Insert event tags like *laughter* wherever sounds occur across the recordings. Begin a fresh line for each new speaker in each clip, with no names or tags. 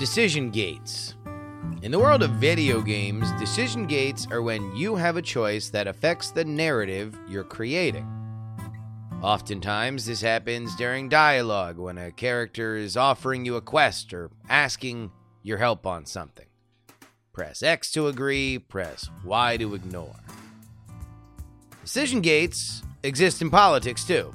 Decision gates. In the world of video games, decision gates are when you have a choice that affects the narrative you're creating. Oftentimes, this happens during dialogue when a character is offering you a quest or asking your help on something. Press X to agree, press Y to ignore. Decision gates exist in politics too.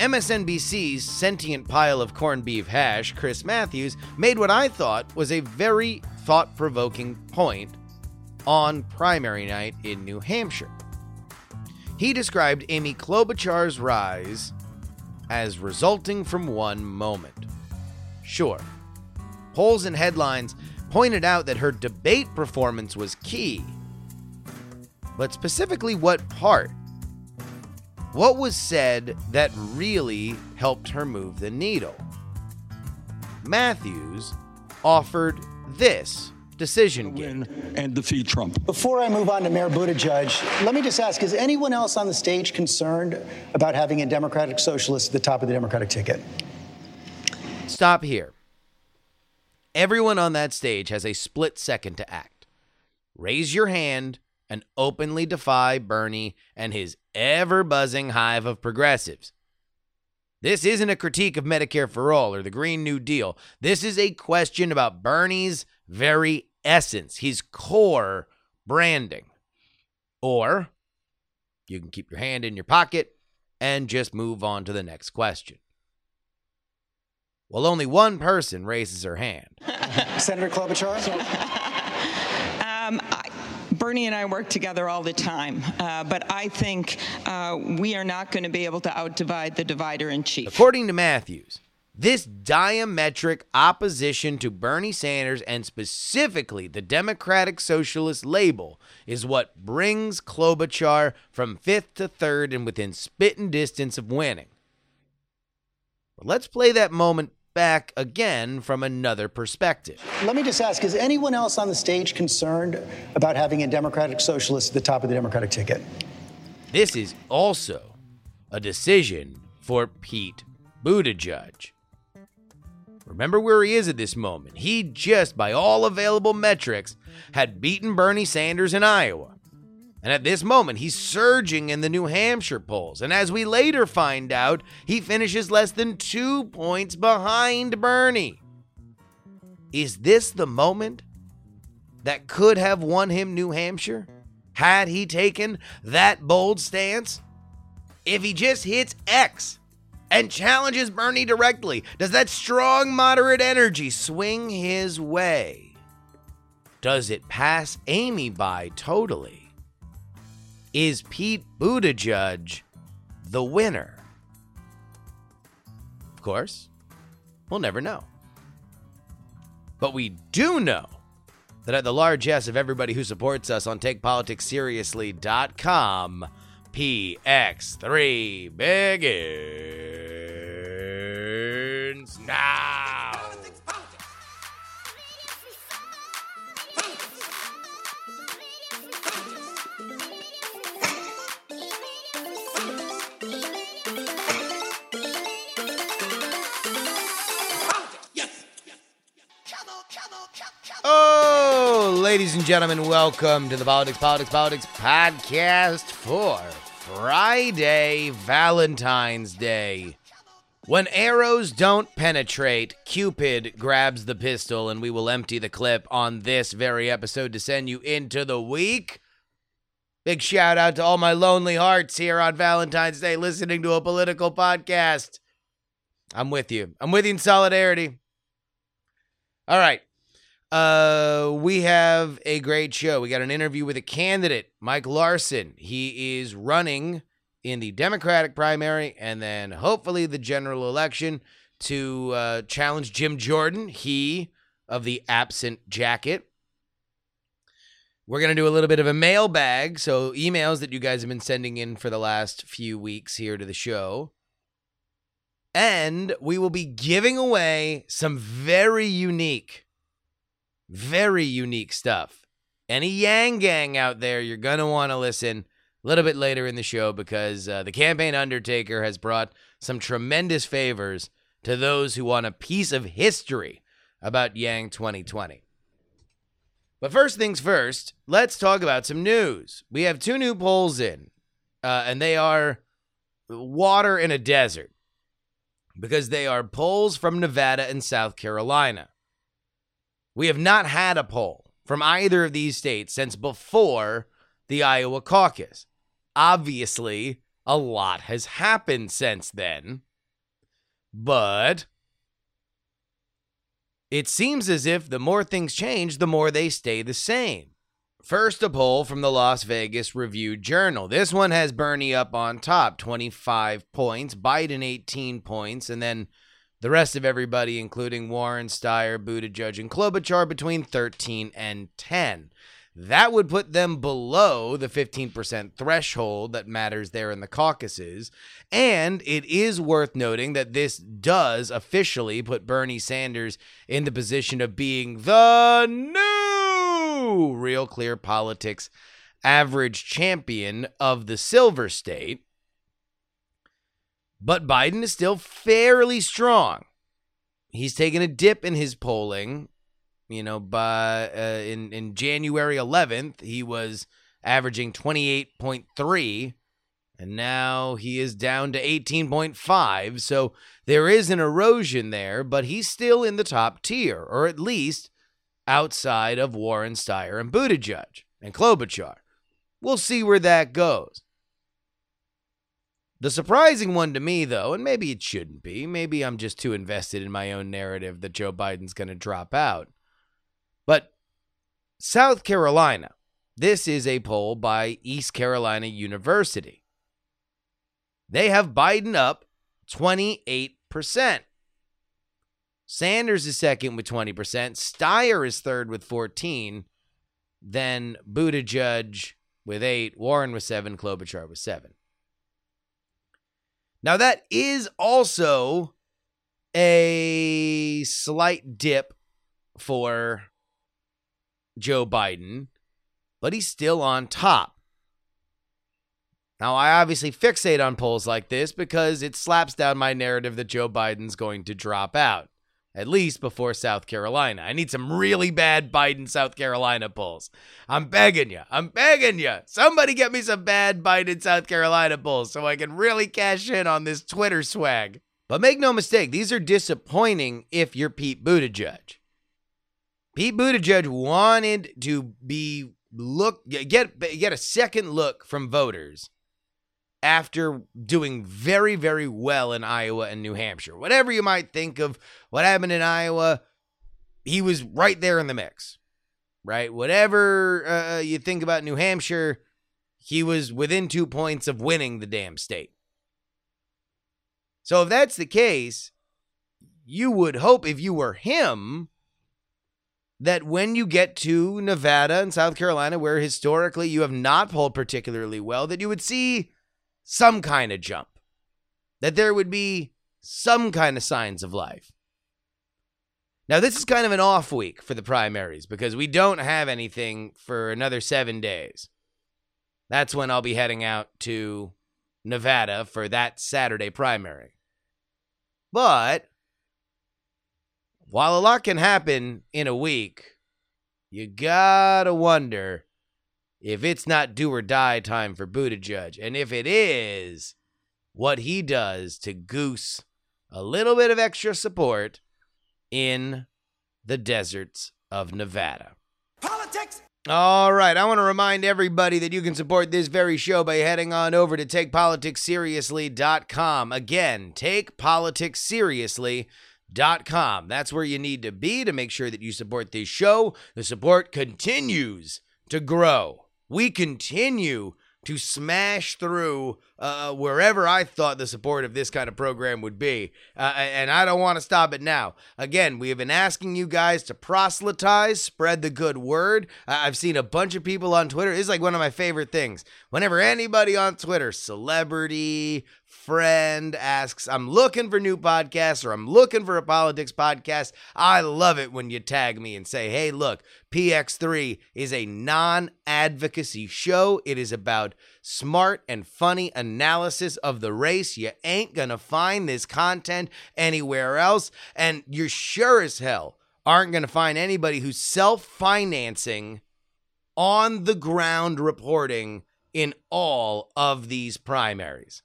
MSNBC's sentient pile of corned beef hash, Chris Matthews, made what I thought was a very thought provoking point on primary night in New Hampshire. He described Amy Klobuchar's rise as resulting from one moment. Sure, polls and headlines pointed out that her debate performance was key. But specifically, what part? What was said that really helped her move the needle? Matthews offered this decision
win and defeat Trump.
Before I move on to Mayor Buttigieg, let me just ask: Is anyone else on the stage concerned about having a Democratic Socialist at the top of the Democratic ticket?
Stop here. Everyone on that stage has a split second to act. Raise your hand and openly defy Bernie and his ever buzzing hive of progressives. This isn't a critique of Medicare for All or the Green New Deal. This is a question about Bernie's very essence, his core branding. Or you can keep your hand in your pocket and just move on to the next question. Well, only one person raises her hand. *laughs*
Senator Klobuchar. *laughs*
Um, I, Bernie and I work together all the time, uh, but I think uh, we are not going to be able to outdivide the divider in chief.
According to Matthews, this diametric opposition to Bernie Sanders and specifically the Democratic Socialist label is what brings Klobuchar from fifth to third and within spitting distance of winning. But let's play that moment back again from another perspective.
Let me just ask: Is anyone else on the stage concerned about having a Democratic Socialist at the top of the Democratic ticket?
This is also a decision for Pete Buttigieg. Remember where he is at this moment. He just, by all available metrics, had beaten Bernie Sanders in Iowa. And at this moment, he's surging in the New Hampshire polls. And as we later find out, he finishes less than two points behind Bernie. Is this the moment that could have won him New Hampshire? Had he taken that bold stance? If he just hits X and challenges Bernie directly, does that strong moderate energy swing his way? Does it pass Amy by totally? Is Pete Buttigieg the winner? Of course, we'll never know. But we do know that at the largesse of everybody who supports us on TakePoliticsSeriously.com, PX3 begins now. Ladies and gentlemen, welcome to the Politics, Politics, Politics podcast for Friday, Valentine's Day. When arrows don't penetrate, Cupid grabs the pistol, and we will empty the clip on this very episode to send you into the week. Big shout out to all my lonely hearts here on Valentine's Day listening to a political podcast. I'm with you. I'm with you in solidarity. All right. Uh, we have a great show. We got an interview with a candidate, Mike Larsen. He is running in the Democratic primary and then hopefully the general election to uh, challenge Jim Jordan, he of the absent jacket. We're going to do a little bit of a mailbag. So, emails that you guys have been sending in for the last few weeks here to the show. And we will be giving away some very unique very unique stuff. Any Yang Gang out there, you're going to want to listen a little bit later in the show because uh, the campaign undertaker has brought some tremendous favors to those who want a piece of history about Yang 2020. But first things first, let's talk about some news. We have two new polls in, uh, and they are water in a desert because they are polls from Nevada and South Carolina. We have not had a poll from either of these states since before the Iowa caucus. Obviously, a lot has happened since then, but it seems as if the more things change, the more they stay the same. First, a poll from the Las Vegas Review Journal. This one has Bernie up on top, 25 points, Biden 18 points, and then the rest of everybody, including Warren, Steyer, Buttigieg, and Klobuchar, between 13 and 10. That would put them below the 15% threshold that matters there in the caucuses. And it is worth noting that this does officially put Bernie Sanders in the position of being the new Real Clear Politics average champion of the Silver State. But Biden is still fairly strong. He's taken a dip in his polling you know, by uh, in in January 11th, he was averaging 28.3 and now he is down to 18.5. So there is an erosion there, but he's still in the top tier, or at least outside of Warren Steyer and Buttigieg and Klobuchar. We'll see where that goes. The surprising one to me, though, and maybe it shouldn't be, maybe I'm just too invested in my own narrative that Joe Biden's going to drop out, but South Carolina, this is a poll by East Carolina University. They have Biden up 28%. Sanders is second with 20%. Steyer is third with 14. Then Buttigieg with 8. Warren with 7. Klobuchar with 7. Now, that is also a slight dip for Joe Biden, but he's still on top. Now, I obviously fixate on polls like this because it slaps down my narrative that Joe Biden's going to drop out, at least before South Carolina. I need some really bad Biden South Carolina polls. I'm begging you. I'm begging you. Somebody get me some bad Biden South Carolina polls so I can really cash in on this Twitter swag. But make no mistake, these are disappointing if you're Pete Buttigieg. Pete Buttigieg wanted to be look get get a second look from voters after doing very very well in Iowa and New Hampshire. Whatever you might think of what happened in Iowa, he was right there in the mix. Right? Whatever uh, you think about New Hampshire, he was within 2 points of winning the damn state. So if that's the case, you would hope if you were him that when you get to Nevada and South Carolina, where historically you have not polled particularly well, that you would see some kind of jump, that there would be some kind of signs of life. Now, this is kind of an off week for the primaries because we don't have anything for another seven days. That's when I'll be heading out to Nevada for that Saturday primary. But while a lot can happen in a week, you gotta wonder if it's not do or die time for Buttigieg. And if it is, what he does to goose a little bit of extra support in the deserts of Nevada. Politics! All right, I want to remind everybody that you can support this very show by heading on over to takepoliticsseriously.com. Again, takepoliticsseriously.com. That's where you need to be to make sure that you support this show. The support continues to grow. We continue to smash through uh, wherever I thought the support of this kind of program would be. Uh, and I don't want to stop it now. Again, we have been asking you guys to proselytize, spread the good word. I've seen a bunch of people on Twitter. It's like one of my favorite things. Whenever anybody on Twitter, celebrity, friend asks, I'm looking for new podcasts or I'm looking for a politics podcast, I love it when you tag me and say, hey, look, PX3 is a non advocacy show. It is about smart and funny analysis of the race. You ain't gonna find this content anywhere else. And you're sure as hell aren't going to find anybody who's self financing on the ground reporting in all of these primaries.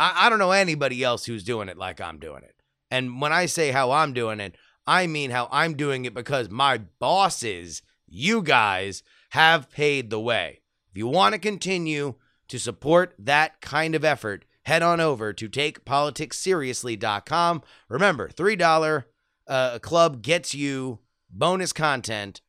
I, I, don't know anybody else who's doing it like I'm doing it. And when I say how I'm doing it, I mean how I'm doing it because my bosses, you guys, have paid the way. If you want to continue to support that kind of effort, head on over to takepoliticsseriously.com. Remember, $3 uh, club gets you bonus content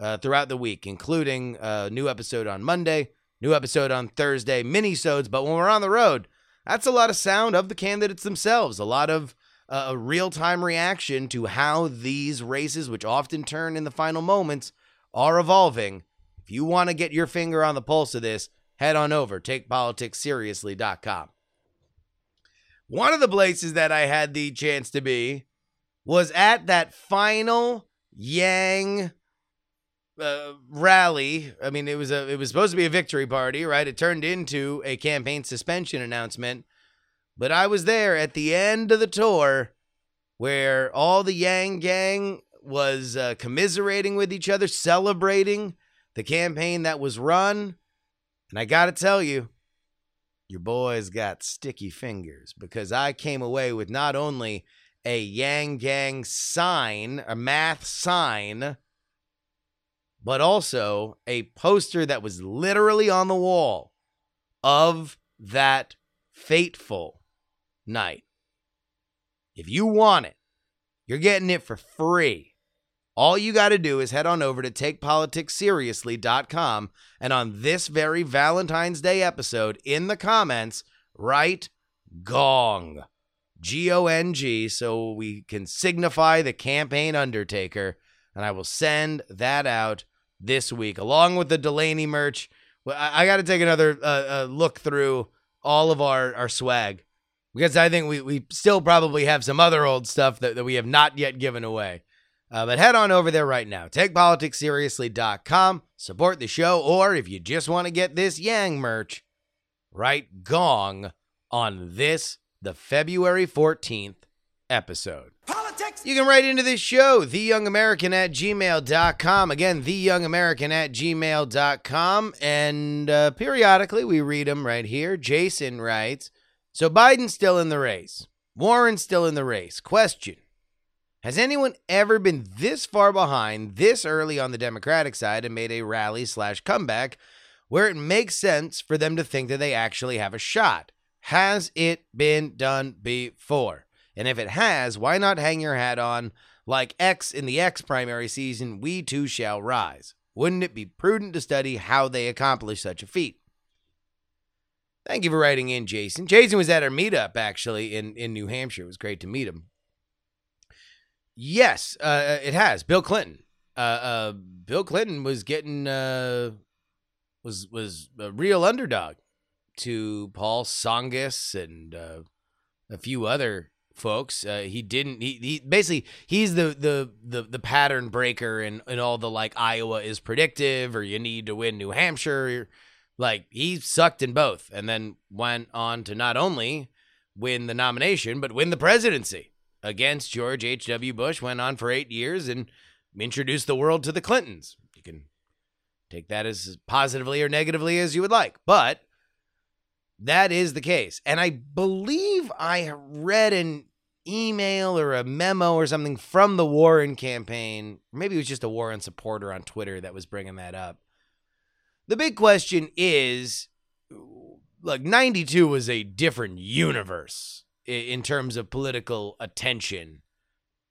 uh, throughout the week, including a new episode on Monday, new episode on Thursday, mini-sodes. But when we're on the road, that's a lot of sound of the candidates themselves, a lot of uh, a real-time reaction to how these races, which often turn in the final moments, are evolving. If you want to get your finger on the pulse of this, head on over takepoliticsseriously.com. One of the places that I had the chance to be was at that final Yang uh, rally. I mean, it was a it was supposed to be a victory party, right? It turned into a campaign suspension announcement. But I was there at the end of the tour where all the Yang gang was uh, commiserating with each other, celebrating the campaign that was run. And I got to tell you, your boys got sticky fingers because I came away with not only a Yang Gang sign, a math sign, but also a poster that was literally on the wall of that fateful night. If you want it, you're getting it for free. All you got to do is head on over to takepoliticsseriously.com and on this very Valentine's Day episode in the comments, write gong. G O N G, so we can signify the campaign undertaker. And I will send that out this week, along with the Delaney merch. I, I got to take another uh, uh, look through all of our, our swag because I think we, we still probably have some other old stuff that, that we have not yet given away. Uh, but head on over there right now. TakePoliticsSeriously.com. Support the show, or if you just want to get this Yang merch, write Gong on this, the February 14th episode. You can write into this show, theyoungamerican at gmail.com. Again, theyoungamerican at gmail.com. And uh, periodically we read them right here. Jason writes So Biden's still in the race. Warren's still in the race. Question Has anyone ever been this far behind this early on the Democratic side and made a rally slash comeback where it makes sense for them to think that they actually have a shot? Has it been done before? And if it has, why not hang your hat on, like X in the X primary season, we too shall rise? Wouldn't it be prudent to study how they accomplish such a feat? Thank you for writing in, Jason. Jason was at our meetup actually in, in New Hampshire. It was great to meet him. Yes, uh, it has. Bill Clinton. Uh, uh, Bill Clinton was getting uh, was was a real underdog to Paul Tsongas and uh, a few other folks. Uh, he didn't. He, he basically he's the the the the pattern breaker and and all the like Iowa is predictive or you need to win New Hampshire. Like he sucked in both, and then went on to not only win the nomination but win the presidency against George H. W. Bush. Went on for eight years and introduced the world to the Clintons. You can take that as positively or negatively as you would like, but that is the case. And I believe I read an email or a memo or something from the Warren campaign. Maybe it was just a Warren supporter on Twitter that was bringing that up. The big question is look, 92 was a different universe in terms of political attention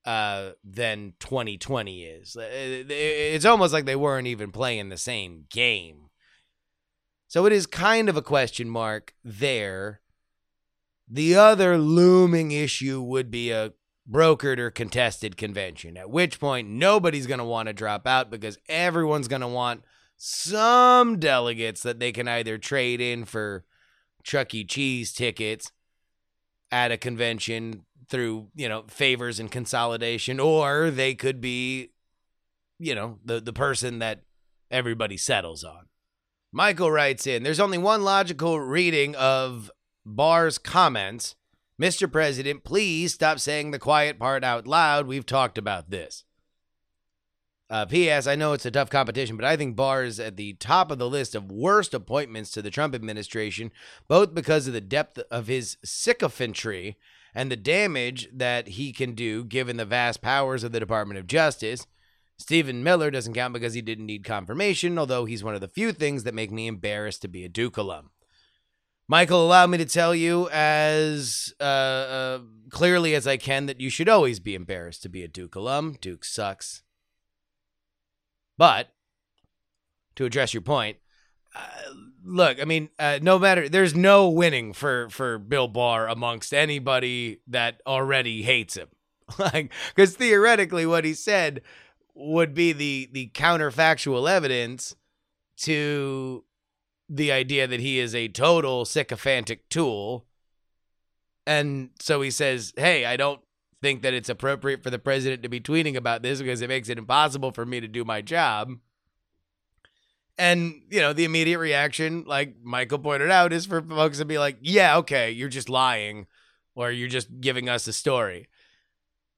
uh, than 2020 is. It's almost like they weren't even playing the same game. So it is kind of a question mark there. The other looming issue would be a brokered or contested convention, at which point nobody's going to want to drop out because everyone's going to want some delegates that they can either trade in for Chuck E. Cheese tickets at a convention through, you know, favors and consolidation, or they could be, you know, the, the person that everybody settles on. Michael writes in There's only one logical reading of Barr's comments. Mr. President, please stop saying the quiet part out loud. We've talked about this. Uh, P.S. I know it's a tough competition, but I think Barr is at the top of the list of worst appointments to the Trump administration, both because of the depth of his sycophantry and the damage that he can do given the vast powers of the Department of Justice. Stephen Miller doesn't count because he didn't need confirmation, although he's one of the few things that make me embarrassed to be a Duke alum. Michael, allow me to tell you as uh, uh, clearly as I can that you should always be embarrassed to be a Duke alum. Duke sucks. But to address your point, uh, look, I mean, uh, no matter there's no winning for for Bill Barr amongst anybody that already hates him, *laughs* like because theoretically, what he said would be the the counterfactual evidence to the idea that he is a total sycophantic tool. And so he says, Hey, I don't think that it's appropriate for the president to be tweeting about this because it makes it impossible for me to do my job. And, you know, the immediate reaction, like Michael pointed out, is for folks to be like, yeah, okay, you're just lying or you're just giving us a story.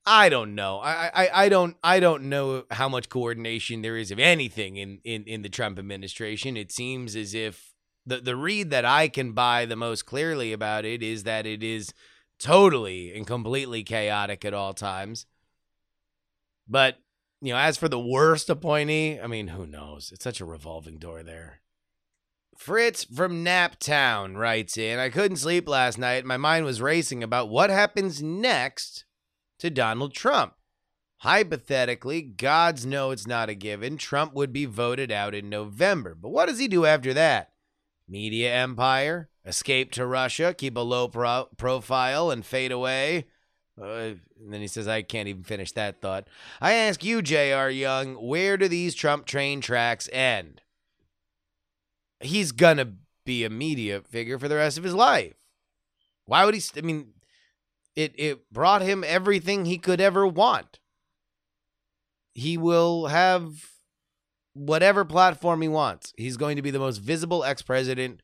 I don't know. I, I, I don't I don't know how much coordination there is of anything in, in, in the Trump administration. It seems as if the, the read that I can buy the most clearly about it is that it is totally and completely chaotic at all times. But, you know, as for the worst appointee, I mean, who knows? It's such a revolving door there. Fritz from Naptown writes in I couldn't sleep last night. My mind was racing about what happens next to Donald Trump. Hypothetically, gods know it's not a given. Trump would be voted out in November. But what does he do after that? Media empire? Escape to Russia? Keep a low pro- profile and fade away? Uh, and then he says, I can't even finish that thought. I ask you, J.R. Young, where do these Trump train tracks end? He's to be a media figure for the rest of his life. Why would he? St- I mean, it it brought him everything he could ever want. He will have whatever platform he wants. He's going to be the most visible ex-president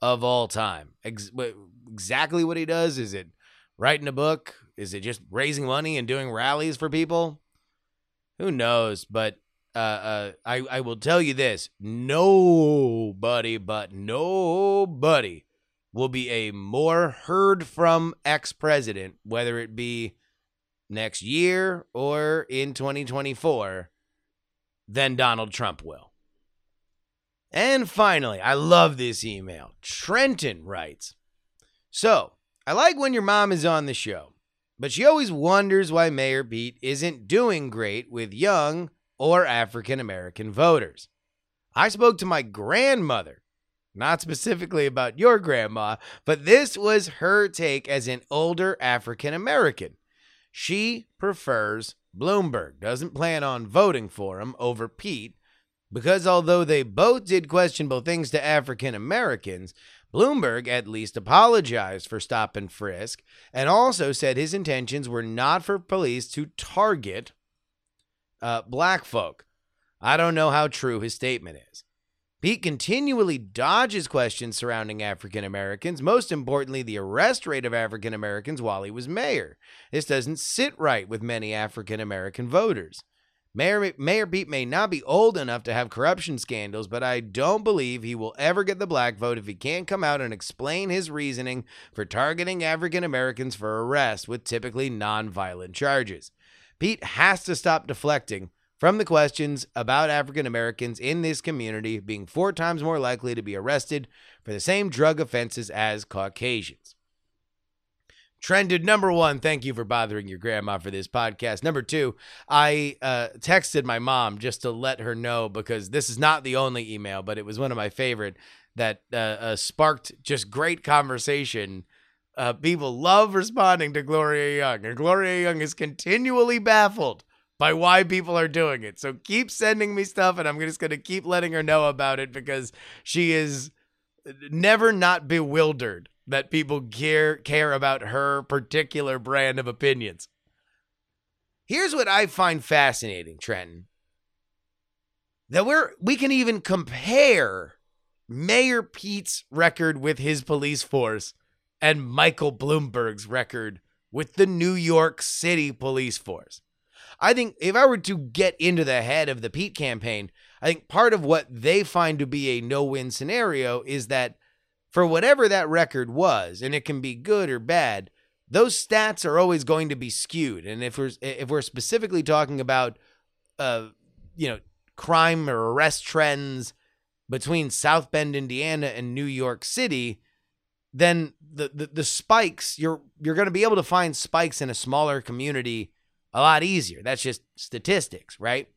of all time. Ex- exactly what he does is it writing a book? Is it just raising money and doing rallies for people? Who knows? But uh, uh, I I will tell you this: nobody, but nobody will be a more heard from ex president, whether it be next year or in 2024, than Donald Trump will. And finally, I love this email. Trenton writes So, I like when your mom is on the show, but she always wonders why Mayor Pete isn't doing great with young or African American voters. I spoke to my grandmother not specifically about your grandma, but this was her take as an older African American. She prefers Bloomberg, doesn't plan on voting for him over Pete, because although they both did questionable things to African Americans, Bloomberg at least apologized for stop and frisk and also said his intentions were not for police to target uh, black folk. I don't know how true his statement is. Pete continually dodges questions surrounding African Americans, most importantly, the arrest rate of African Americans while he was mayor. This doesn't sit right with many African American voters. Mayor, mayor Pete may not be old enough to have corruption scandals, but I don't believe he will ever get the black vote if he can't come out and explain his reasoning for targeting African Americans for arrest with typically nonviolent charges. Pete has to stop deflecting from the questions about African Americans in this community being four times more likely to be arrested for the same drug offenses as Caucasians. Trenton number one, thank you for bothering your grandma for this podcast. Number two, I uh, texted my mom just to let her know because this is not the only email, but it was one of my favorite that uh, uh, sparked just great conversation. Uh, people love responding to Gloria Young, and Gloria Young is continually baffled by why people are doing it. So keep sending me stuff, and I'm just going to keep letting her know about it because she is never not bewildered that people care care about her particular brand of opinions. Here's what I find fascinating, Trenton. That we're we can even compare Mayor Pete's record with his police force and Michael Bloomberg's record with the New York City police force. I think if I were to get into the head of the Pete campaign, I think part of what they find to be a no win scenario is that for whatever that record was, and it can be good or bad, those stats are always going to be skewed. And if we're if we're specifically talking about, uh, you know, crime or arrest trends between South Bend, Indiana, and New York City, then the the, the spikes you're you're going to be able to find spikes in a smaller community a lot easier. That's just statistics, right?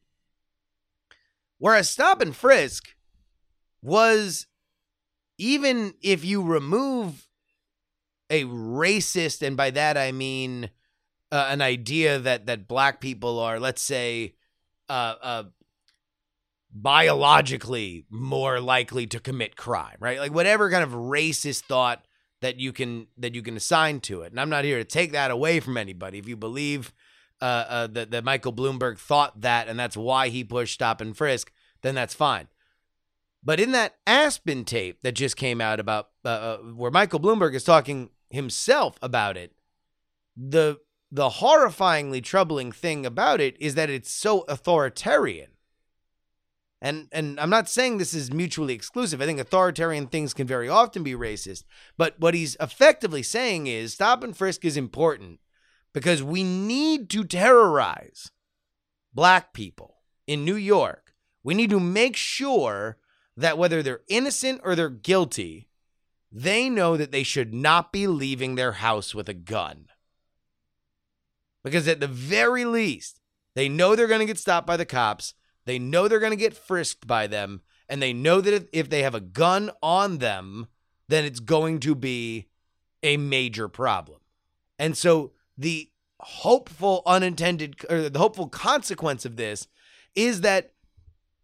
Whereas stop and frisk was even if you remove a racist, and by that I mean uh, an idea that that black people are, let's say, uh, uh, biologically more likely to commit crime, right? Like whatever kind of racist thought that you can that you can assign to it. And I'm not here to take that away from anybody. If you believe uh, uh, that that Michael Bloomberg thought that, and that's why he pushed stop and frisk, then that's fine. But in that Aspen tape that just came out about uh, uh where Michael Bloomberg is talking himself about it, the the horrifyingly troubling thing about it is that it's so authoritarian. And and I'm not saying this is mutually exclusive. I think authoritarian things can very often be racist. But what he's effectively saying is stop and frisk is important because we need to terrorize black people in New York. We need to make sure that whether they're innocent or they're guilty, they know that they should not be leaving their house with a gun. Because at the very least, they know they're going to get stopped by the cops, they know they're going to get frisked by them, and they know that if they have a gun on them, then it's going to be a major problem. And so the hopeful unintended or the hopeful consequence of this is that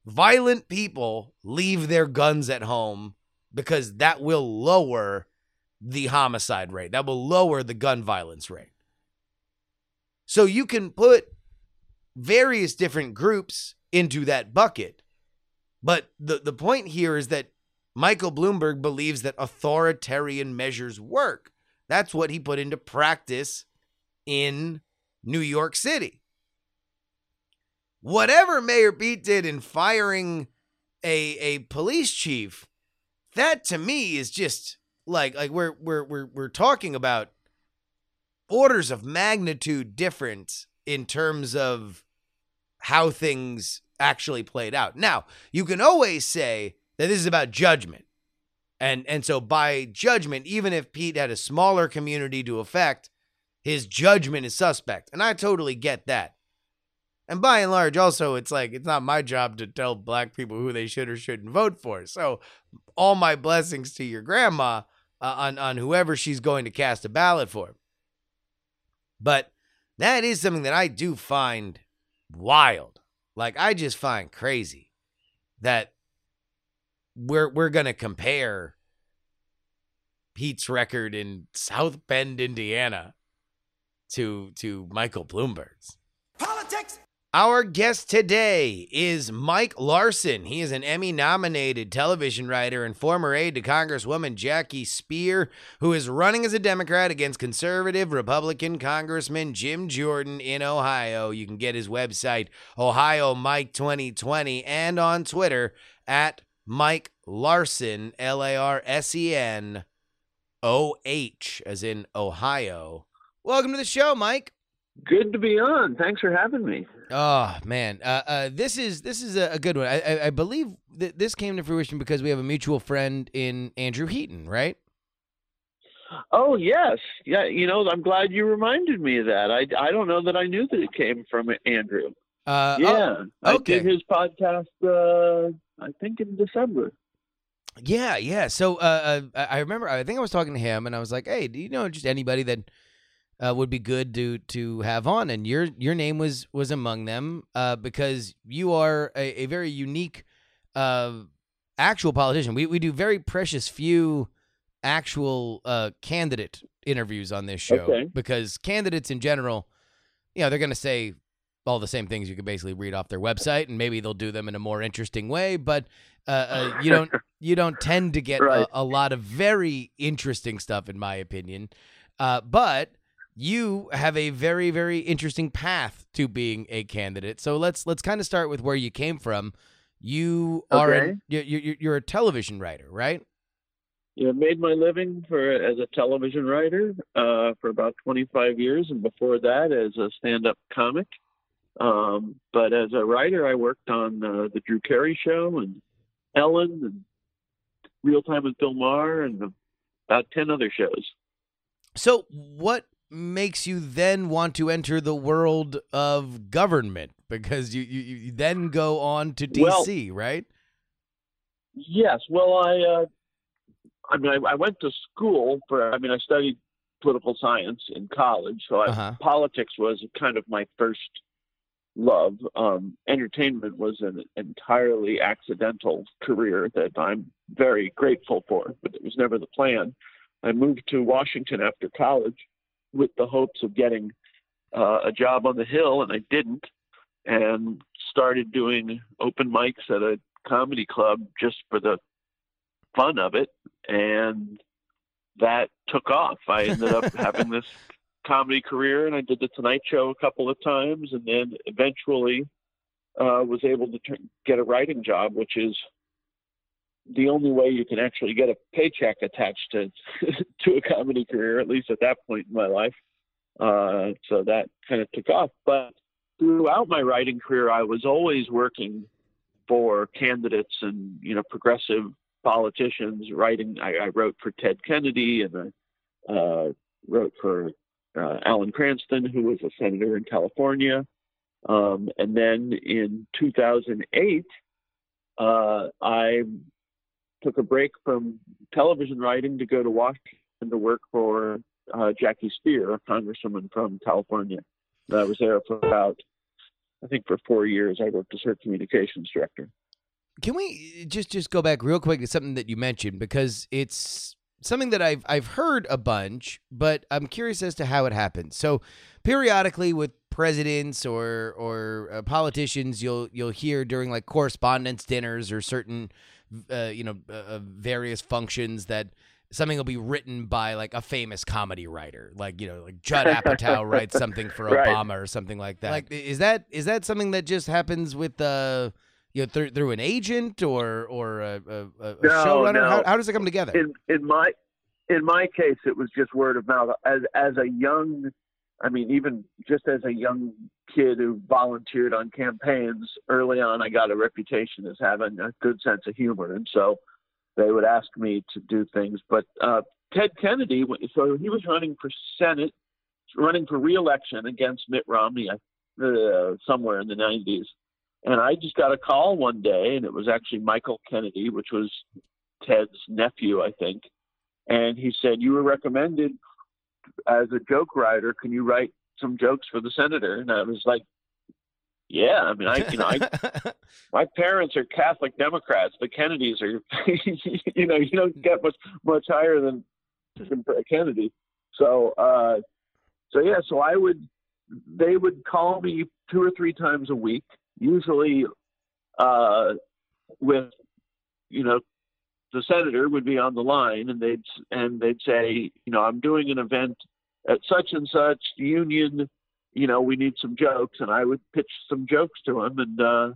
violent people leave their guns at home because that will lower the homicide rate. That will lower the gun violence rate. So you can put various different groups into that bucket. But the, the point here is that Michael Bloomberg believes that authoritarian measures work. That's what he put into practice in New York City. Whatever Mayor Pete did in firing a a police chief, that to me is just like like we're we're we're we're talking about orders of magnitude different in terms of how things actually played out. Now, you can always say that this is about judgment. And and so by judgment, even if Pete had a smaller community to affect, his judgment is suspect. And I totally get that. And by and large, also, it's like it's not my job to tell black people who they should or shouldn't vote for. So, all my blessings to your grandma uh, on on whoever she's going to cast a ballot for. But that is something that I do find wild. Like I just find crazy that we're we're gonna compare Pete's record in South Bend, Indiana, to to Michael Bloomberg's. Politics. Our guest today is Mike Larsen. He is an Emmy nominated television writer and former aide to Congresswoman Jackie Speier, who is running as a Democrat against conservative Republican Congressman Jim Jordan in Ohio. You can get his website, Ohio Mike 2020, and on Twitter at Mike Larsen, L A R S E N O H, as in Ohio. Welcome to the show, Mike.
Good to be on. Thanks for having me.
Oh man, uh, uh, this is this is a, a good one. I, I, I believe that this came to fruition because we have a mutual friend in Andrew Heaton, right?
Oh yes, yeah. You know, I'm glad you reminded me of that. I, I don't know that I knew that it came from Andrew.
Uh,
yeah,
oh,
I did his podcast. Uh, I think in December.
Yeah, yeah. So uh, uh, I remember. I think I was talking to him, and I was like, "Hey, do you know just anybody that uh, would be good to to have on?" And your your name was was among them uh, because you are a, a very unique uh, actual politician. We we do very precious few actual uh, candidate interviews on this show
Okay.
because candidates in general, you know, they're going to say all the same things you can basically read off their website, and maybe they'll do them in a more interesting way. But uh, uh, you don't *laughs* you don't tend to get
Right.
a, a lot of very interesting stuff, in my opinion. Uh, but you have a very very interesting path to being a candidate. So let's let's kind of start with where you came from. You are
Okay.
an, you you you're a television writer, right?
Yeah, made my living for as a television writer uh, for about 25 years, and before that as a stand-up comic. Um, but as a writer, I worked on uh, the Drew Carey Show and Ellen and Real Time with Bill Maher and about 10 other shows.
So what makes you then want to enter the world of government? *laughs* Because you you, you then go on to
Well-
DC, right?
Yes. Well, I, uh, I mean, I, I went to school for. I mean, I studied political science in college, so I,
Uh-huh.
politics was kind of my first love. Um, entertainment was an entirely accidental career that I'm very grateful for, but it was never the plan. I moved to Washington after college with the hopes of getting uh, a job on the Hill, and I didn't, and started doing open mics at a comedy club just for the fun of it, and that took off. I ended up *laughs* having this comedy career, and I did the Tonight Show a couple of times, and then eventually uh, was able to turn, get a writing job, which is the only way you can actually get a paycheck attached to *laughs* to a comedy career, at least at that point in my life. Uh, so that kind of took off. But throughout my writing career, I was always working for candidates and you know progressive politicians. Writing, I, I wrote for Ted Kennedy, and I uh, wrote for uh, Alan Cranston, who was a senator in California. Um, and then in 2008, uh, I took a break from television writing to go to Washington to work for uh, Jackie Speier, a congresswoman from California. And I was there for about, I think, for four years. I worked as her communications director.
Can we just just go back real quick to something that you mentioned because it's something that I've I've heard a bunch, but I'm curious as to how it happens. So, periodically with presidents or or uh, politicians, you'll you'll hear during like correspondence dinners or certain uh, you know uh, uh, various functions that something will be written by like a famous comedy writer, like you know like Judd Apatow *laughs* writes something for
Right.
Obama or something like that. Like, is that is that something that just happens with uh you know, through, through an agent or or a, a, a
No,
showrunner?
no.
How, how does it come together?
in in my in my case it was just word of mouth as as a young i mean even just as a young kid who volunteered on campaigns early on i got a reputation as having a good sense of humor. And so they would ask me to do things. But uh ted kennedy so he was running for senate running for reelection against mitt romney uh, somewhere in the 90s and i just got a call one day and it was actually michael kennedy which was Ted's nephew, I think, and he said, "You were recommended as a joke writer. Can you write some jokes for the senator?" And I was like, "Yeah." I mean, I you know, I, *laughs* my parents are Catholic Democrats. The Kennedys are, *laughs* you know, you don't get much much higher than Kennedy. So, uh, so yeah, so I would, they would call me two or three times a week, usually uh, with, you know, the senator would be on the line and they'd and they'd say, you know, I'm doing an event at such and such union, you know, we need some jokes, and I would pitch some jokes to him, and uh,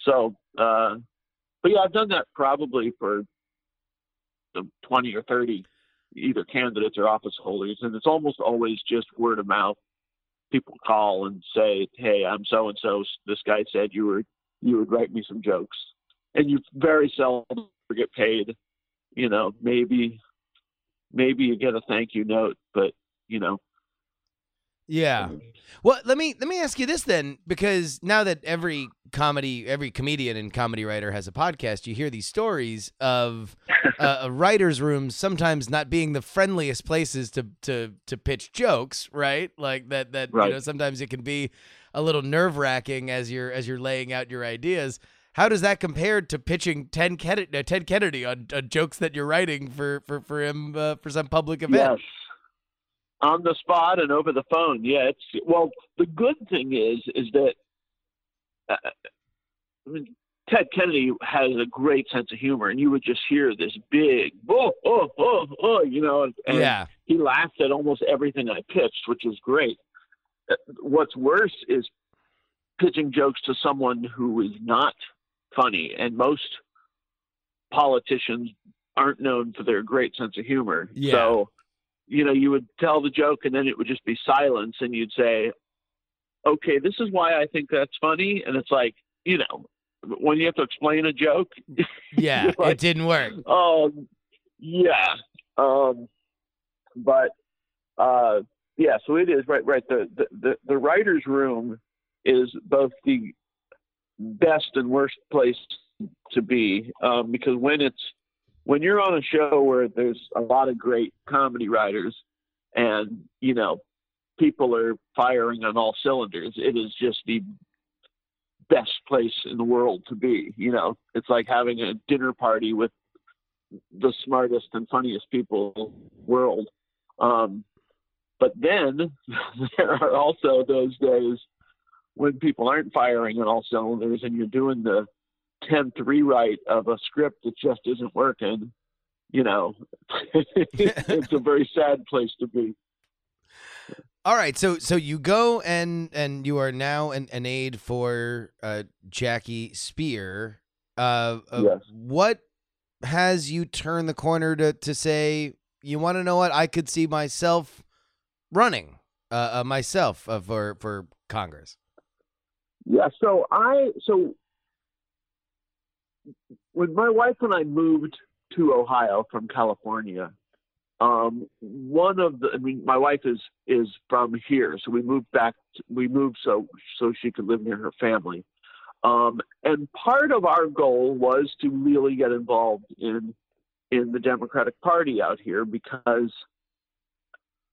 so, uh, but yeah, I've done that probably for the 20 or 30 either candidates or office holders, and it's almost always just word of mouth. People call and say, "Hey, I'm so and so. This guy said you were you would write me some jokes," and you very seldom get paid. You know, maybe maybe you get a thank you note, but you know,
yeah. Well, let me let me ask you this then, because now that every comedy, every comedian and comedy writer has a podcast, you hear these stories of uh, *laughs* a writers' rooms sometimes not being the friendliest places to to to pitch jokes, right? Like that that you know sometimes it can be a little nerve wracking as you're as you're laying out your ideas. How does that compare to pitching Ted Kennedy, uh, Ted Kennedy on, on jokes that you're writing for for for him uh, for some public event?
Yes. On the spot and over the phone. Yeah, it's well. The good thing is, is that uh, I mean, Ted Kennedy has a great sense of humor, and you would just hear this big oh oh oh oh, you know, and, and
Yeah.
he laughed at almost everything I pitched, which is great. Uh, What's worse is pitching jokes to someone who is not funny, and most politicians aren't known for their great sense of humor.
Yeah.
So, you know, you would tell the joke, and then it would just be silence, and you'd say, "Okay, this is why I think that's funny," and it's like, you know, when you have to explain a joke, *laughs*
Yeah,
like-
it didn't work.
Oh, yeah. Um, but uh, yeah, so it is right. Right. The, the the the writers' room is both the best and worst place to be um, because when it's when you're on a show where there's a lot of great comedy writers and you know people are firing on all cylinders, it is just the best place in the world to be. You know, it's like having a dinner party with the smartest and funniest people in the world. Um, but then *laughs* there are also those days when people aren't firing on all cylinders and you're doing the 10th rewrite of a script that just isn't working. You know, *laughs* it's a very sad place to be.
All right, so so you go and and you are now an, an aide for uh, Jackie Speier. Uh, uh,
Yes.
What has you turned the corner to to say you want to know what I could see myself running uh, uh, myself uh, for for Congress?
Yeah, so I so when my wife and I moved to Ohio from California, um, one of the I mean my wife is is from here, so we moved back. We moved so so she could live near her family. Um, and part of our goal was to really get involved in in the Democratic Party out here because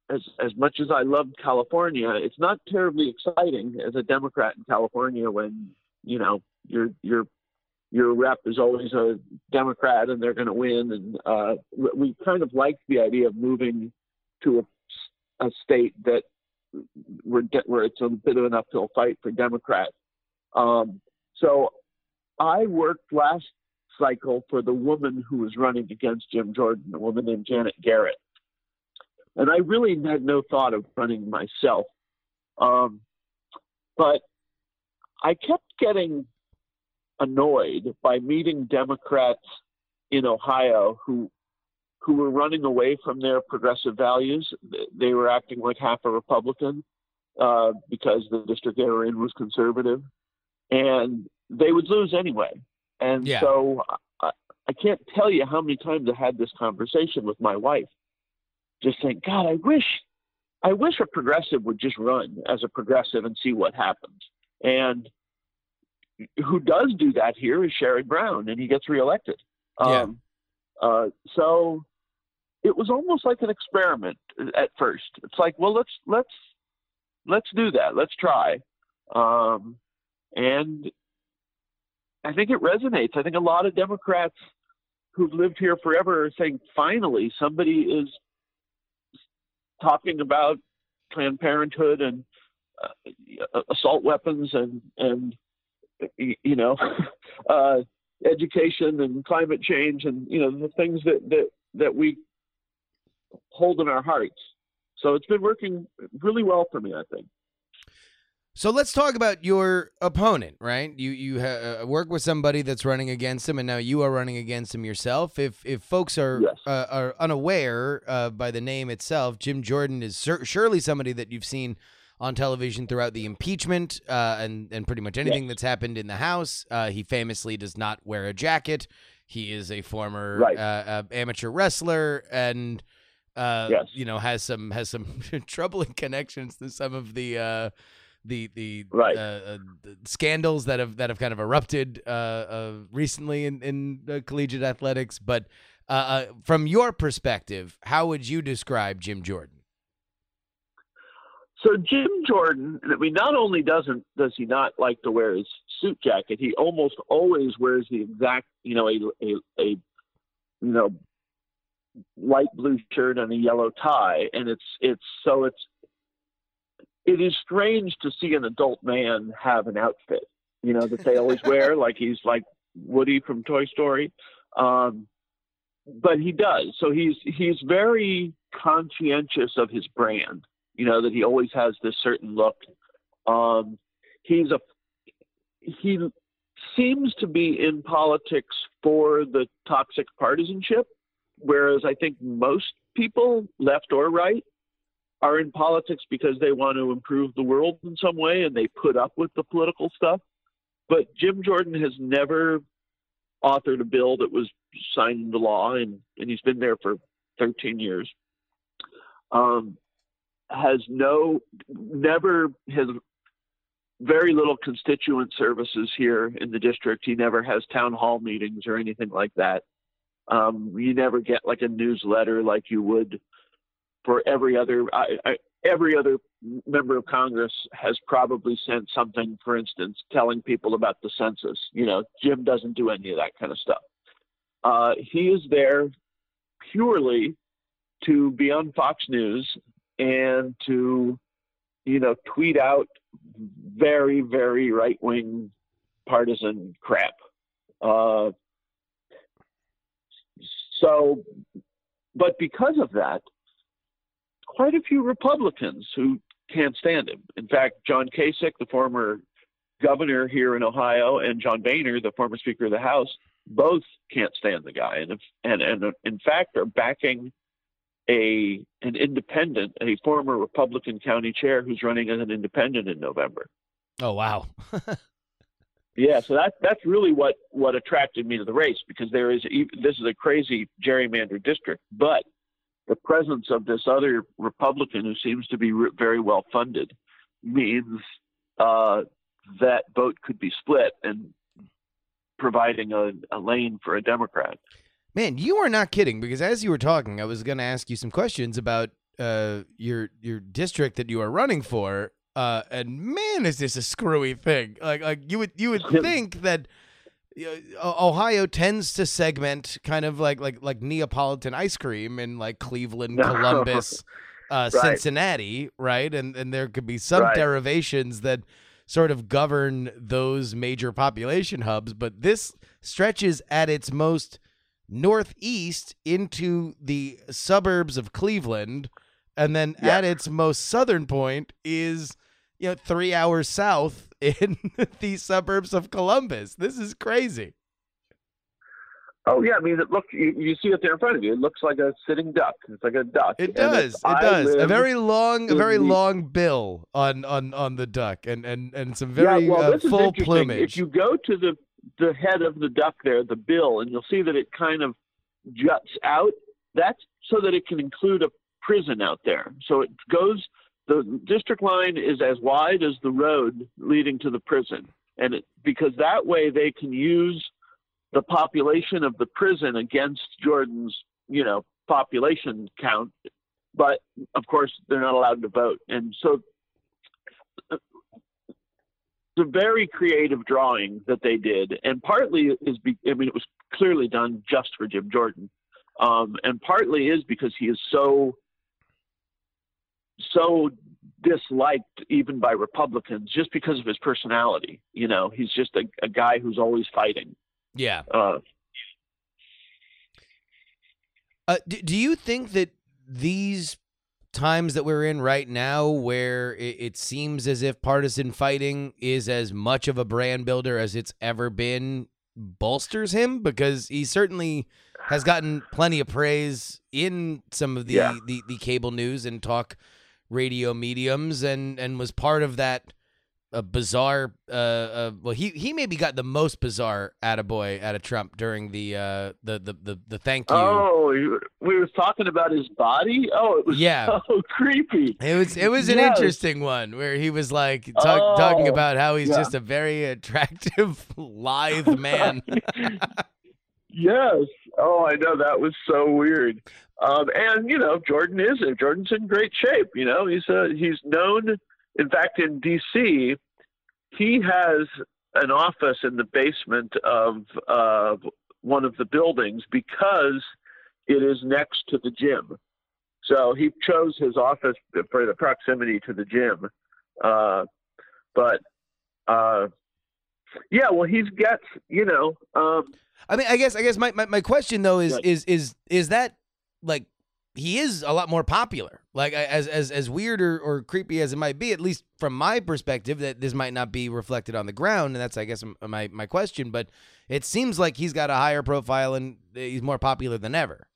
as as much as I loved California, it's not terribly exciting as a Democrat in California when you know your your your rep is always a Democrat and they're going to win. And uh, we- kind of liked the idea of moving to a, a state that where, where it's a bit of an uphill fight for Democrats. Um, so I worked last cycle for the woman who was running against Jim Jordan, a woman named Janet Garrett. And I really had no thought of running myself. Um, but I kept getting annoyed by meeting Democrats in Ohio who who were running away from their progressive values. They were acting like half a Republican uh, because the district they were in was conservative, and they would lose anyway. And
Yeah.
so I, I can't tell you how many times I had this conversation with my wife, just saying, God, I wish, I wish a progressive would just run as a progressive and see what happens. And who does do that here is Sherrod Brown, and he gets reelected.
Yeah.
Um, uh, so it was almost like an experiment at first. It's like, well, let's let's let's do that. Let's try. Um, and I think it resonates. I think a lot of Democrats who've lived here forever are saying, finally, somebody is talking about Planned Parenthood and uh, assault weapons and and you know *laughs* uh, education and climate change and you know the things that that that we hold in our hearts. So it's been working really well for me, I think.
So let's talk about your opponent, right? You you ha- uh, work with somebody that's running against him, and now you are running against him yourself. If if folks are
Yes.
uh, are unaware uh, by the name itself, Jim Jordan is cer- surely somebody that you've seen on television throughout the impeachment uh, and and pretty much anything
Yes.
that's happened in the House. Uh, he famously does not wear a jacket. He is a former
Right.
uh, uh, amateur wrestler and. Uh,
Yes.
you know, has some has some *laughs* troubling connections to some of the uh, the the
Right.
the scandals that have that have kind of erupted uh, uh, recently in in uh, collegiate athletics. But uh, uh, from your perspective, how would you describe Jim Jordan?
So Jim Jordan, I mean, not only doesn't does he not like to wear his suit jacket, he almost always wears the exact, you know, a a, a you know light blue shirt and a yellow tie, and it's it's so it's it is strange to see an adult man have an outfit, you know, that they always wear, *laughs* like he's like Woody from Toy Story. Um, but he does. So he's he's very conscientious of his brand. You know that he always has this certain look. Um, he's a he seems to be in politics for the toxic partisanship, whereas I think most people, left or right, are in politics because they want to improve the world in some way and they put up with the political stuff. But Jim Jordan has never authored a bill that was signed into law, and, and he's been there for 13 years. Um, has no, never has very little constituent services here in the district. He never has town hall meetings or anything like that. Um, you never get like a newsletter like you would for every other. I, I, every other member of Congress has probably sent something, for instance, telling people about the census. You know, Jim doesn't do any of that kind of stuff. Uh, he is there purely to be on Fox News and to, you know, tweet out very, very right wing partisan crap. Uh, so, but because of that, quite a few Republicans who can't stand him. In fact, John Kasich, the former governor here in Ohio, and John Boehner, the former Speaker of the House, both can't stand the guy, and and and in fact are backing a an independent, a former Republican county chair who's running as an independent in November.
Oh wow. *laughs*
yeah, so that that's really what what attracted me to the race because there is this is a crazy gerrymandered district, but the presence of this other Republican who seems to be re- very well funded means uh, that vote could be split and providing a, a lane for a Democrat.
Man, you are not kidding because as you were talking, I was going to ask you some questions about uh, your your district that you are running for. Uh, and man, is this a screwy thing? Like like you would you would *laughs* think that Ohio tends to segment kind of like like like Neapolitan ice cream in like Cleveland, *laughs* Columbus, uh, right. Cincinnati, right? And and there could be some right. derivations that sort of govern those major population hubs, but this stretches at its most northeast into the suburbs of Cleveland, and then yeah. at its most southern point is you know three hours south *laughs* in the suburbs of Columbus. This is crazy.
Oh yeah, I mean, it look you, you, see it there in front of you. It looks like a sitting duck. It's like a duck.
It does. It does. A very long, a very the, long bill on on on the duck, and and and some very
yeah, well,
uh, full plumage.
If you go to the the head of the duck there, the bill, and you'll see that it kind of juts out. That's so that it can include a prison out there. So it goes the district line is as wide as the road leading to the prison, and it, because that way they can use the population of the prison against Jordan's, you know, population count. But of course, they're not allowed to vote, and so a very creative drawing that they did, and partly is, be, I mean, it was clearly done just for Jim Jordan, um, and partly is because he is so so disliked even by Republicans just because of his personality. You know, he's just a, a guy who's always fighting.
Yeah. Uh, uh, do, do you think that these times that we're in right now, where it, it seems as if partisan fighting is as much of a brand builder as it's ever been, bolsters him? Because he certainly has gotten plenty of praise in some of the, yeah. the, the cable news and talk radio mediums and and was part of that a bizarre uh, uh well he he maybe got the most bizarre attaboy out of Trump during the uh the the the, the thank you
oh we were talking about his body oh it was yeah *laughs* so creepy
it was it was yes. an interesting one where he was like talk, oh, talking about how he's yeah. just a very *laughs* attractive lithe man *laughs*
yes oh I know that was so weird um, and you know, Jordan is Jordan's in great shape. You know, he's uh, he's known. In fact, in D.C., he has an office in the basement of uh, one of the buildings because it is next to the gym. So he chose his office for the proximity to the gym. Uh, but uh, Yeah, well, he's got you know. Um,
I mean, I guess I guess my, my, my question though is is is is that like he is a lot more popular. Like as as as weird or, or creepy as it might be, at least from my perspective, that this might not be reflected on the ground, and that's I guess my my question. But it seems like he's got a higher profile and uh, he's more popular than ever.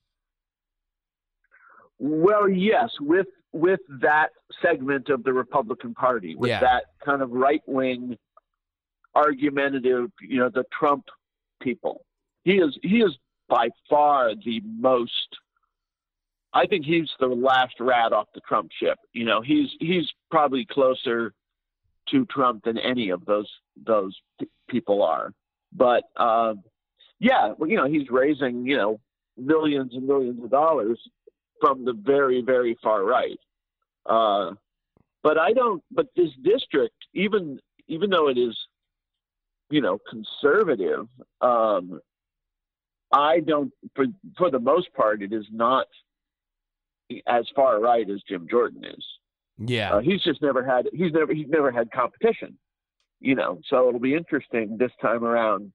Well, yes, with with that segment of the Republican Party, with
Yeah.
that kind of right wing, argumentative, you know, the Trump people. He is he is by far the most. I think he's the last rat off the Trump ship. You know, he's he's probably closer to Trump than any of those those people are. But um, yeah, well, you know, he's raising you know millions and millions of dollars from the very very far right. Uh, but I don't. But this district, even even though it is, you know, conservative, um, I don't. For for the most part, it is not as far right as Jim Jordan is.
Yeah.
Uh, he's just never had. He's never. He's never had competition. You know, so it'll be interesting this time around.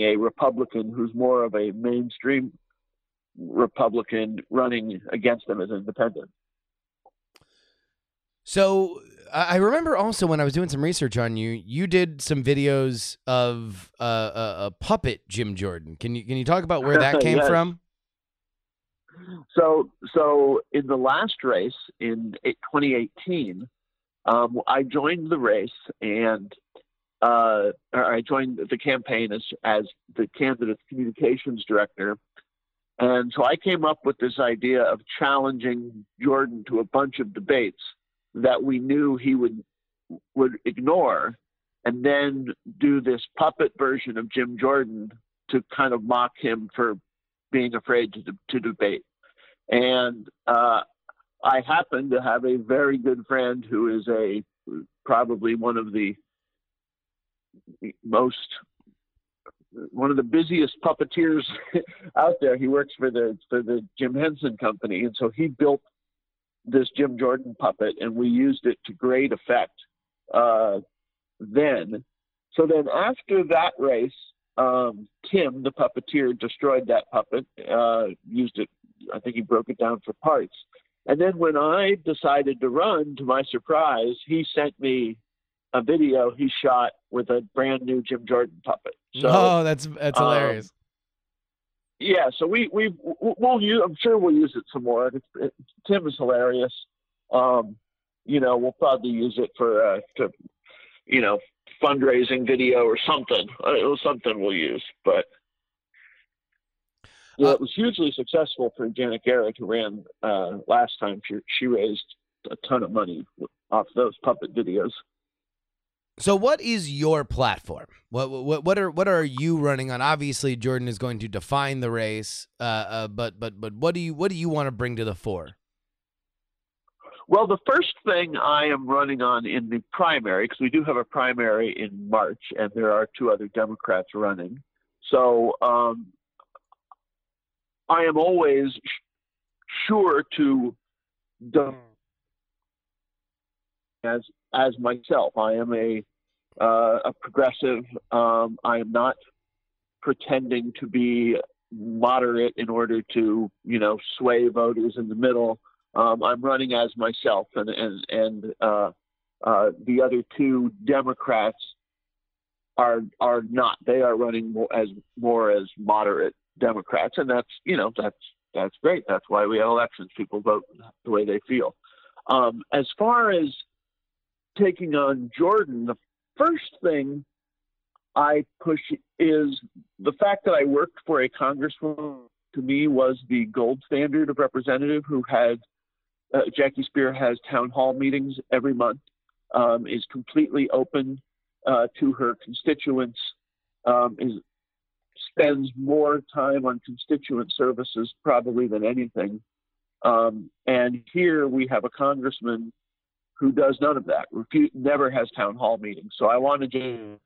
A Republican who's more of a mainstream Republican running against him as independent.
So I I remember also when I was doing some research on you, you did some videos of uh, a, a puppet Jim Jordan. Can you can you talk about where that *laughs* came
Yes.
from?
So, so in the last race in 2018, um, I joined the race and uh, I joined the campaign as as the candidate's communications director. And so I came up with this idea of challenging Jordan to a bunch of debates that we knew he would would ignore, and then do this puppet version of Jim Jordan to kind of mock him for being afraid to, to debate. And uh, I happen to have a very good friend who is a probably one of the most one of the busiest puppeteers *laughs* out there. He works for the for the Jim Henson Company, and so he built this Jim Jordan puppet, and we used it to great effect uh, then. So then, after that race, um, Tim, the puppeteer, destroyed that puppet. Uh, used it. I think he broke it down for parts. And then when I decided to run, to my surprise, he sent me a video he shot with a brand new Jim Jordan puppet. So
oh, that's that's
um,
hilarious.
yeah, so we we we'll use. I'm sure we'll use it some more. It's, it, Tim is hilarious. Um, you know, we'll probably use it for uh, to, you know, fundraising video or something. Uh, It was something we'll use, but. Yeah,
Uh,
it was hugely successful for Janet Garrett, who ran uh, last time. She she raised a ton of money off those puppet videos.
So, what is your platform? What what what are what are you running on? Obviously, Jordan is going to define the race, uh, uh, but but but what do you what do you want to bring to the fore?
Well, the first thing I am running on in the primary, because we do have a primary in March, and there are two other Democrats running. So um, I am always sure to as as myself. I am a uh, a progressive. Um, I am not pretending to be moderate in order to you know sway voters in the middle. Um, I'm running as myself, and and and uh, uh, the other two Democrats are are not. They are running more as more as moderate Democrats, and that's you know that's that's great. That's why we have elections. People vote the way they feel. Um, as far as taking on Jordan, the first thing I push is the fact that I worked for a congresswoman. To me, was the gold standard of representative who had uh, Jackie Speier has town hall meetings every month, um, is completely open uh, to her constituents, um, is spends more time on constituent services probably than anything. Um, and here we have a congressman who does none of that, never has town hall meetings. So I want to do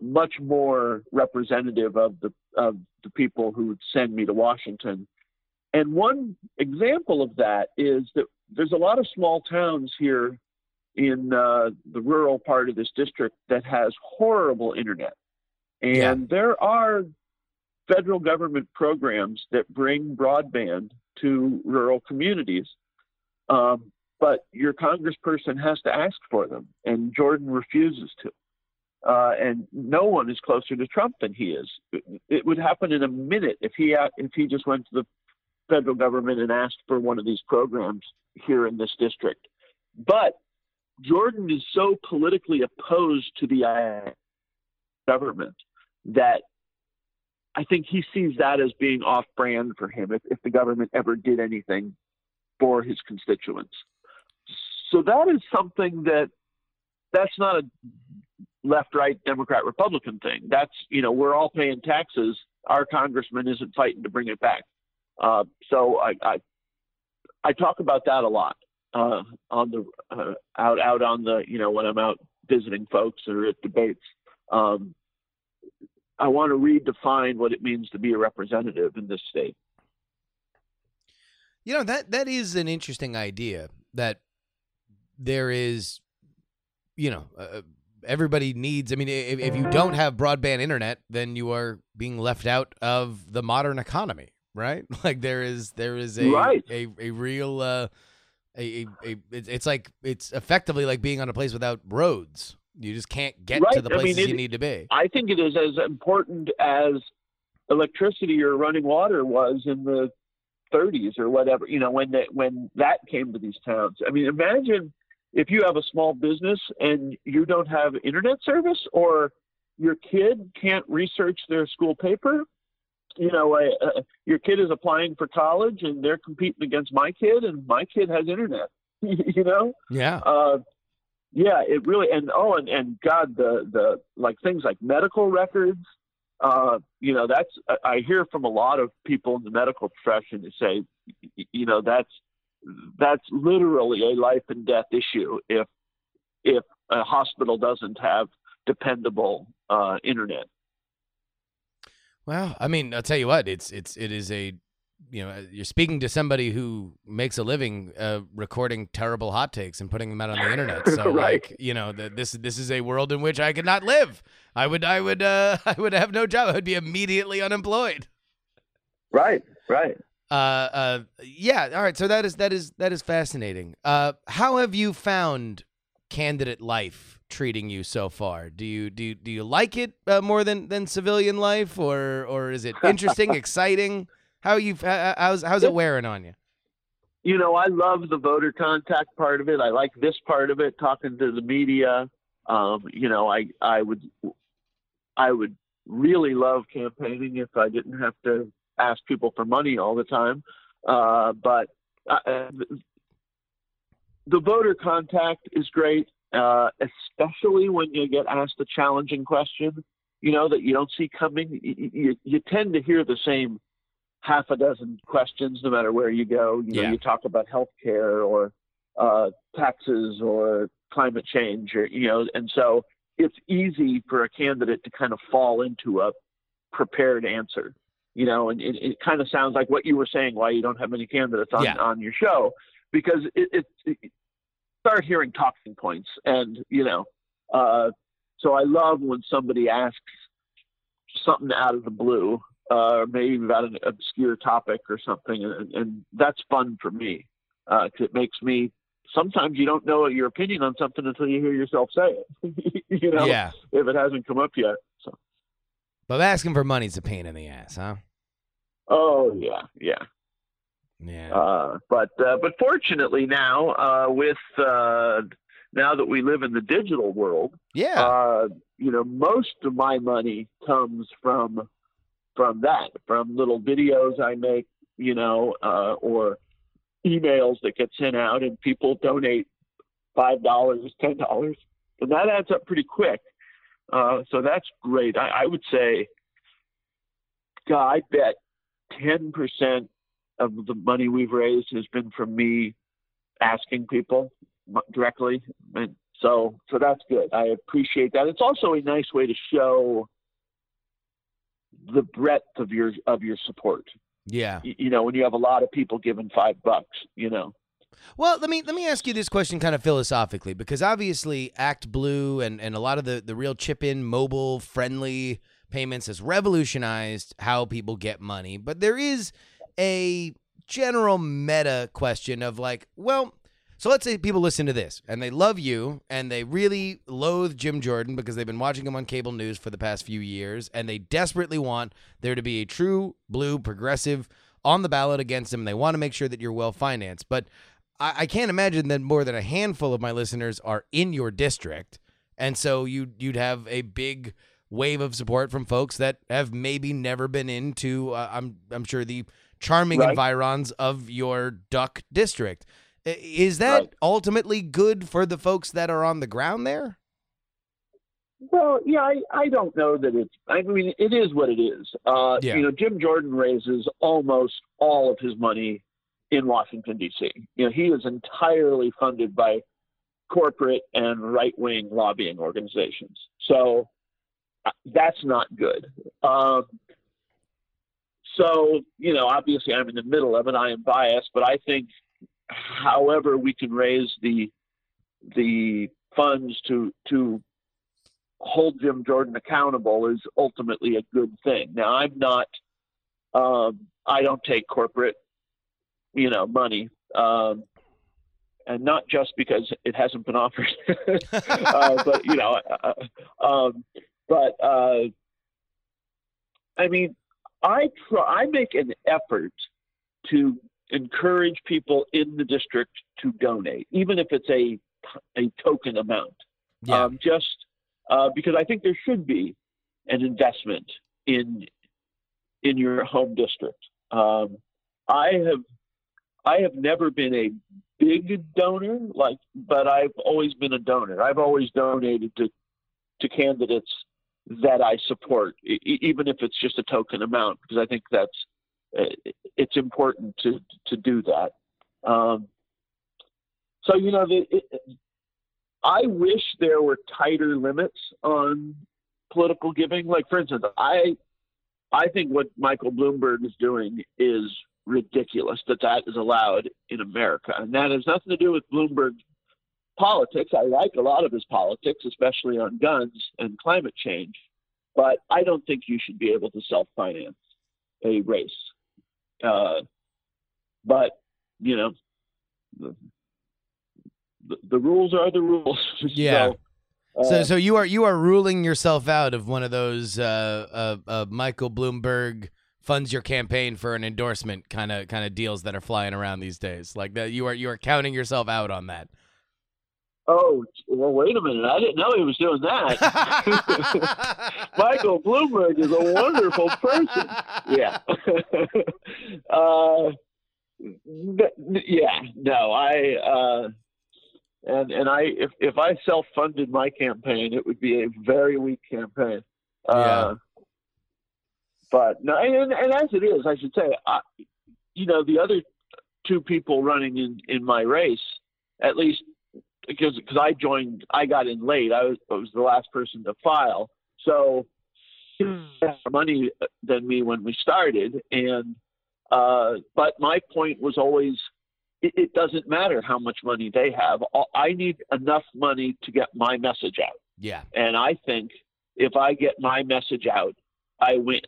much more representative of the of the people who would send me to Washington. And one example of that is that there's a lot of small towns here in uh, the rural part of this district that has horrible internet. And
Yeah.
there are federal government programs that bring broadband to rural communities. Um, but your congressperson has to ask for them, and Jordan refuses to. Uh, and no one is closer to Trump than he is. It, it would happen in a minute if he if he just went to the federal government and asked for one of these programs here in this district. But Jordan is so politically opposed to the government that I think he sees that as being off brand for him if, if the government ever did anything for his constituents. So that is something that that's not a left right Democrat Republican thing. That's, you know, we're all paying taxes. Our congressman isn't fighting to bring it back. Uh, so I, I, I talk about that a lot uh, on the uh, out out on the you know when I'm out visiting folks or at debates. Um, I want to redefine what it means to be a representative in this state.
You know that that is an interesting idea. That there is, you know, uh, everybody needs. I mean, if, if you don't have broadband internet, then you are being left out of the modern economy, right? *laughs* Like there is there is a
Right.
a, a real. Uh, a, a, a it's, like it's effectively like being on a place without roads. You just can't get to
Right.
the
I mean,
places
it-
you need to be.
I think it is as important as electricity or running water was in the 30s or whatever. You know, when that when that came to these towns. I mean, imagine if you have a small business and you don't have internet service, or your kid can't research their school paper. You know, uh, your kid is applying for college and they're competing against my kid, and my kid has internet. *laughs* you know,
Yeah.
uh, yeah, it really and oh and, and God the the like things like medical records. Uh, you know, that's I- hear from a lot of people in the medical profession who say, you know, that's that's literally a life and death issue if if a hospital doesn't have dependable uh, internet.
Well, I mean, I'll tell you what, it's it's it is a you know, you're speaking to somebody who makes a living uh, recording terrible hot takes and putting them out on the internet. *laughs* So,
Right.
like, you know, the, this this is a world in which I could not live. I would I would uh, *laughs* I would have no job. I would be immediately unemployed.
Right, right.
Uh, uh, yeah. All right. So that is that is that is fascinating. Uh, how have you found candidate life treating you so far? Do you do you, do you like it uh, more than than civilian life, or or is it interesting, *laughs* exciting? How you how's how's it wearing on you?
you know, I love the voter contact part of it. I like this part of it, talking to the media. Um, you know, I I would I would really love campaigning if I didn't have to ask people for money all the time. Uh, but uh, the voter contact is great, uh, especially when you get asked a challenging question. You know that you don't see coming. You, you, you tend to hear the same half a dozen questions no matter where you go. You know,
Yeah.
you talk about healthcare or uh, taxes or climate change, or you know, and so it's easy for a candidate to kind of fall into a prepared answer. You know, and it, it kind of sounds like what you were saying why you don't have many candidates on
Yeah.
on your show because it, it, it start hearing talking points and you know uh, so I love when somebody asks something out of the blue uh, maybe about an obscure topic or something, and, and that's fun for me. Uh, it makes me. Sometimes you don't know your opinion on something until you hear yourself say it. *laughs* you know,
Yeah,
if it hasn't come up yet. So,
but asking for money's a pain in the ass, huh?
oh yeah, yeah.
Yeah.
Uh, but uh, but fortunately now, uh, with uh, now that we live in the digital world,
yeah.
uh, you know, most of my money comes from from that, from little videos I make, you know, uh, or emails that get sent out, and people donate five dollars, ten dollars, and that adds up pretty quick. Uh, so that's great. I, I would say, God, I bet ten percent of the money we've raised has been from me asking people directly, and so so that's good. I appreciate that. It's also a nice way to show the breadth of your of your support.
yeah.
Y- You know, when you have a lot of people giving five bucks, you know,
Well, let me let me ask you this question kind of philosophically because obviously Act Blue and, and a lot of the, the real chip in mobile friendly payments has revolutionized how people get money. But there is a general meta question of like, well, so let's say people listen to this and they love you and they really loathe Jim Jordan because they've been watching him on cable news for the past few years and they desperately want there to be a true blue progressive on the ballot against him. They want to make sure that you're well financed. But I, I can't imagine that more than a handful of my listeners are in your district. And so you you'd have a big wave of support from folks that have maybe never been into uh, I'm I'm sure the charming
Right.
environs of your duck district. Is that
Right.
ultimately good for the folks that are on the ground there?
Well, yeah, I, I don't know that it's. I mean, it is what it is. Uh,
Yeah.
You know, Jim Jordan raises almost all of his money in Washington D.C. You know, he is entirely funded by corporate and right-wing lobbying organizations. So uh, that's not good. Um, so you know, obviously, I'm in the middle of it. I am biased, but I think, however, we can raise the the funds to to hold Jim Jordan accountable is ultimately a good thing. Now, I'm not, um, I don't take corporate, you know, money, um, and not just because it hasn't been offered, *laughs* uh, but you know, uh, um, but uh, I mean, I try, I make an effort to encourage people in the district to donate, even if it's a a token amount um, just uh, because I think there should be an investment in in your home district. Um, I have I have never been a big donor, like, but I've always been a donor. I've always donated to to candidates that I support, e- even if it's just a token amount, because I think that's uh, it's important to to do that. Um, so you know, the, it, I wish there were tighter limits on political giving. Like, for instance, I I think what Michael Bloomberg is doing is ridiculous that that is allowed in America, and that has nothing to do with Bloomberg politics. I like a lot of his politics, especially on guns and climate change, but I don't think you should be able to self-finance a race. Uh, but you know, the, the, the rules are the rules. *laughs*
Yeah.
So,
So,
uh,
so you are you are ruling yourself out of one of those uh, uh, uh, Michael Bloomberg funds your campaign for an endorsement kind of kind of deals that are flying around these days. Like that, you are you are counting yourself out on that.
Oh, well, wait a minute. I didn't know he was doing that. *laughs* Michael Bloomberg is a wonderful person. Yeah. *laughs* uh, yeah. No, I. Uh, and and I if if I self funded my campaign, it would be a very weak campaign. Uh, But no, and, and as it is, I should say, I, you know, the other two people running in in my race, at least because because I joined, I got in late. I was, I was the last person to file, so he had more money than me when we started. And uh, but my point was always, it, it doesn't matter how much money they have. I need enough money to get my message out.
yeah,
And I think if I get my message out, I win,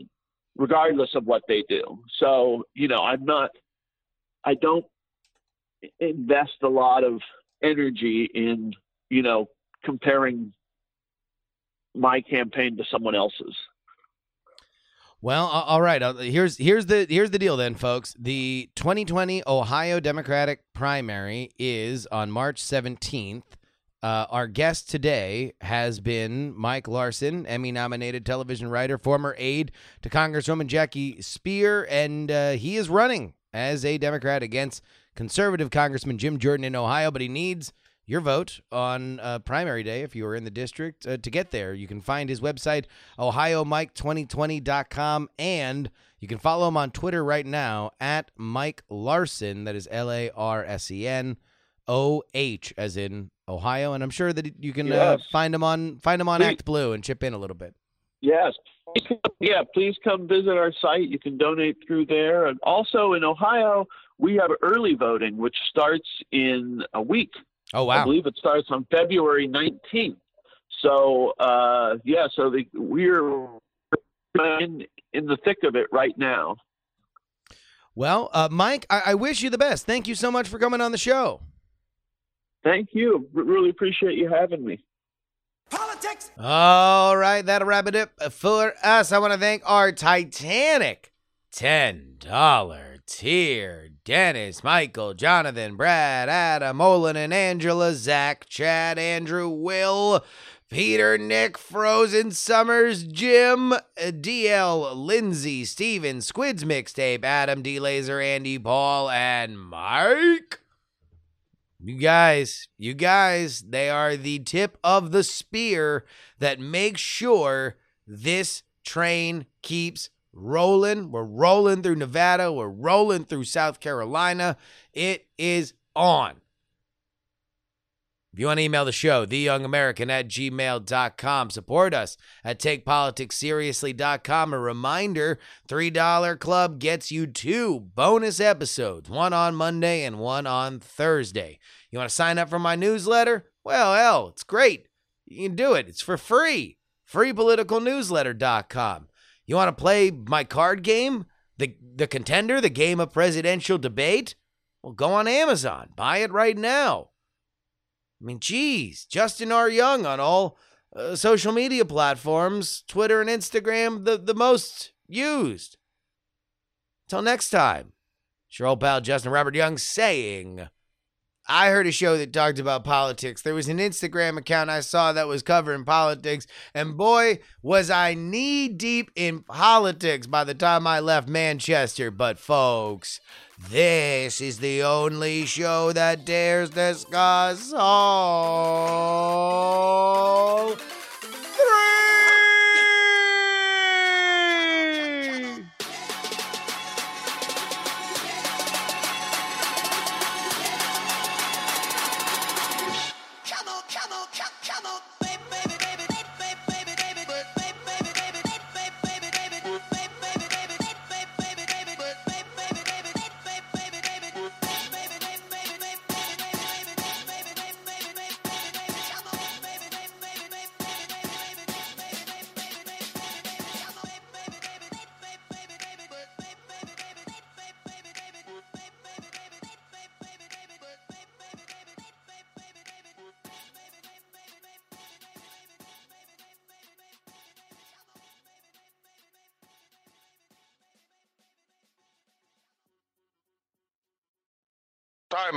regardless of what they do. So, you know, I'm not, I don't invest a lot of energy in, you know, comparing my campaign to someone else's.
Well, all right. Uh, Here's here's the here's the deal then, folks. The 2020 Ohio Democratic primary is on March 17th. Uh, our guest today has been Mike Larsen, Emmy-nominated television writer, former aide to Congresswoman Jackie Speier, and uh, he is running as a Democrat against conservative Congressman Jim Jordan in Ohio. But he needs your vote on uh, primary day if you are in the district uh, to get there. You can find his website, ohiomike2020.com, and you can follow him on Twitter right now at Mike Larsen. That is L A R S E N O H, as in Ohio. And I'm sure that you can uh, find him on find him on
Please.
Act Blue and chip in a little bit.
Yes, yeah, please come visit our site. You can donate through there. And also in Ohio, we have early voting, which starts in a week.
Oh wow!
I believe it starts on February 19th. So uh, yeah, so the, we're in in the thick of it right now.
Well, uh, Mike, I-, I wish you the best. Thank you so much for coming on the show.
Thank you. R- really appreciate you having me.
Politics. All right, that'll wrap it up for us. I want to thank our Titanic $10 tier Dennis, Michael, Jonathan, Brad, Adam, Olin, and Angela, Zach, Chad, Andrew, Will, Peter, Nick, Frozen Summers, Jim, DL, Lindsay, Steven, Squids Mixtape, Adam, D Laser, Andy, Paul, and Mike. You guys, you guys, they are the tip of the spear that makes sure this train keeps rolling. We're rolling through Nevada. We're rolling through South Carolina. It is on. You want to email the show, theyoungamerican at gmail.com. Support us at takepoliticsseriously.com. A reminder $3 Club gets you two bonus episodes, one on Monday and one on Thursday. You want to sign up for my newsletter? Well, hell, it's great. You can do it, it's for free. Freepoliticalnewsletter.com. You want to play my card game? The, the contender, the game of presidential debate? Well, go on Amazon. Buy it right now. I mean, geez, Justin R. Young on all uh, social media platforms, Twitter and Instagram, the, the most used. Until next time, it's your old pal Justin Robert Young saying, I heard a show that talked about politics. There was an Instagram account I saw that was covering politics, and boy, was I knee deep in politics by the time I left Manchester. But, folks, this is the only show that dares discuss all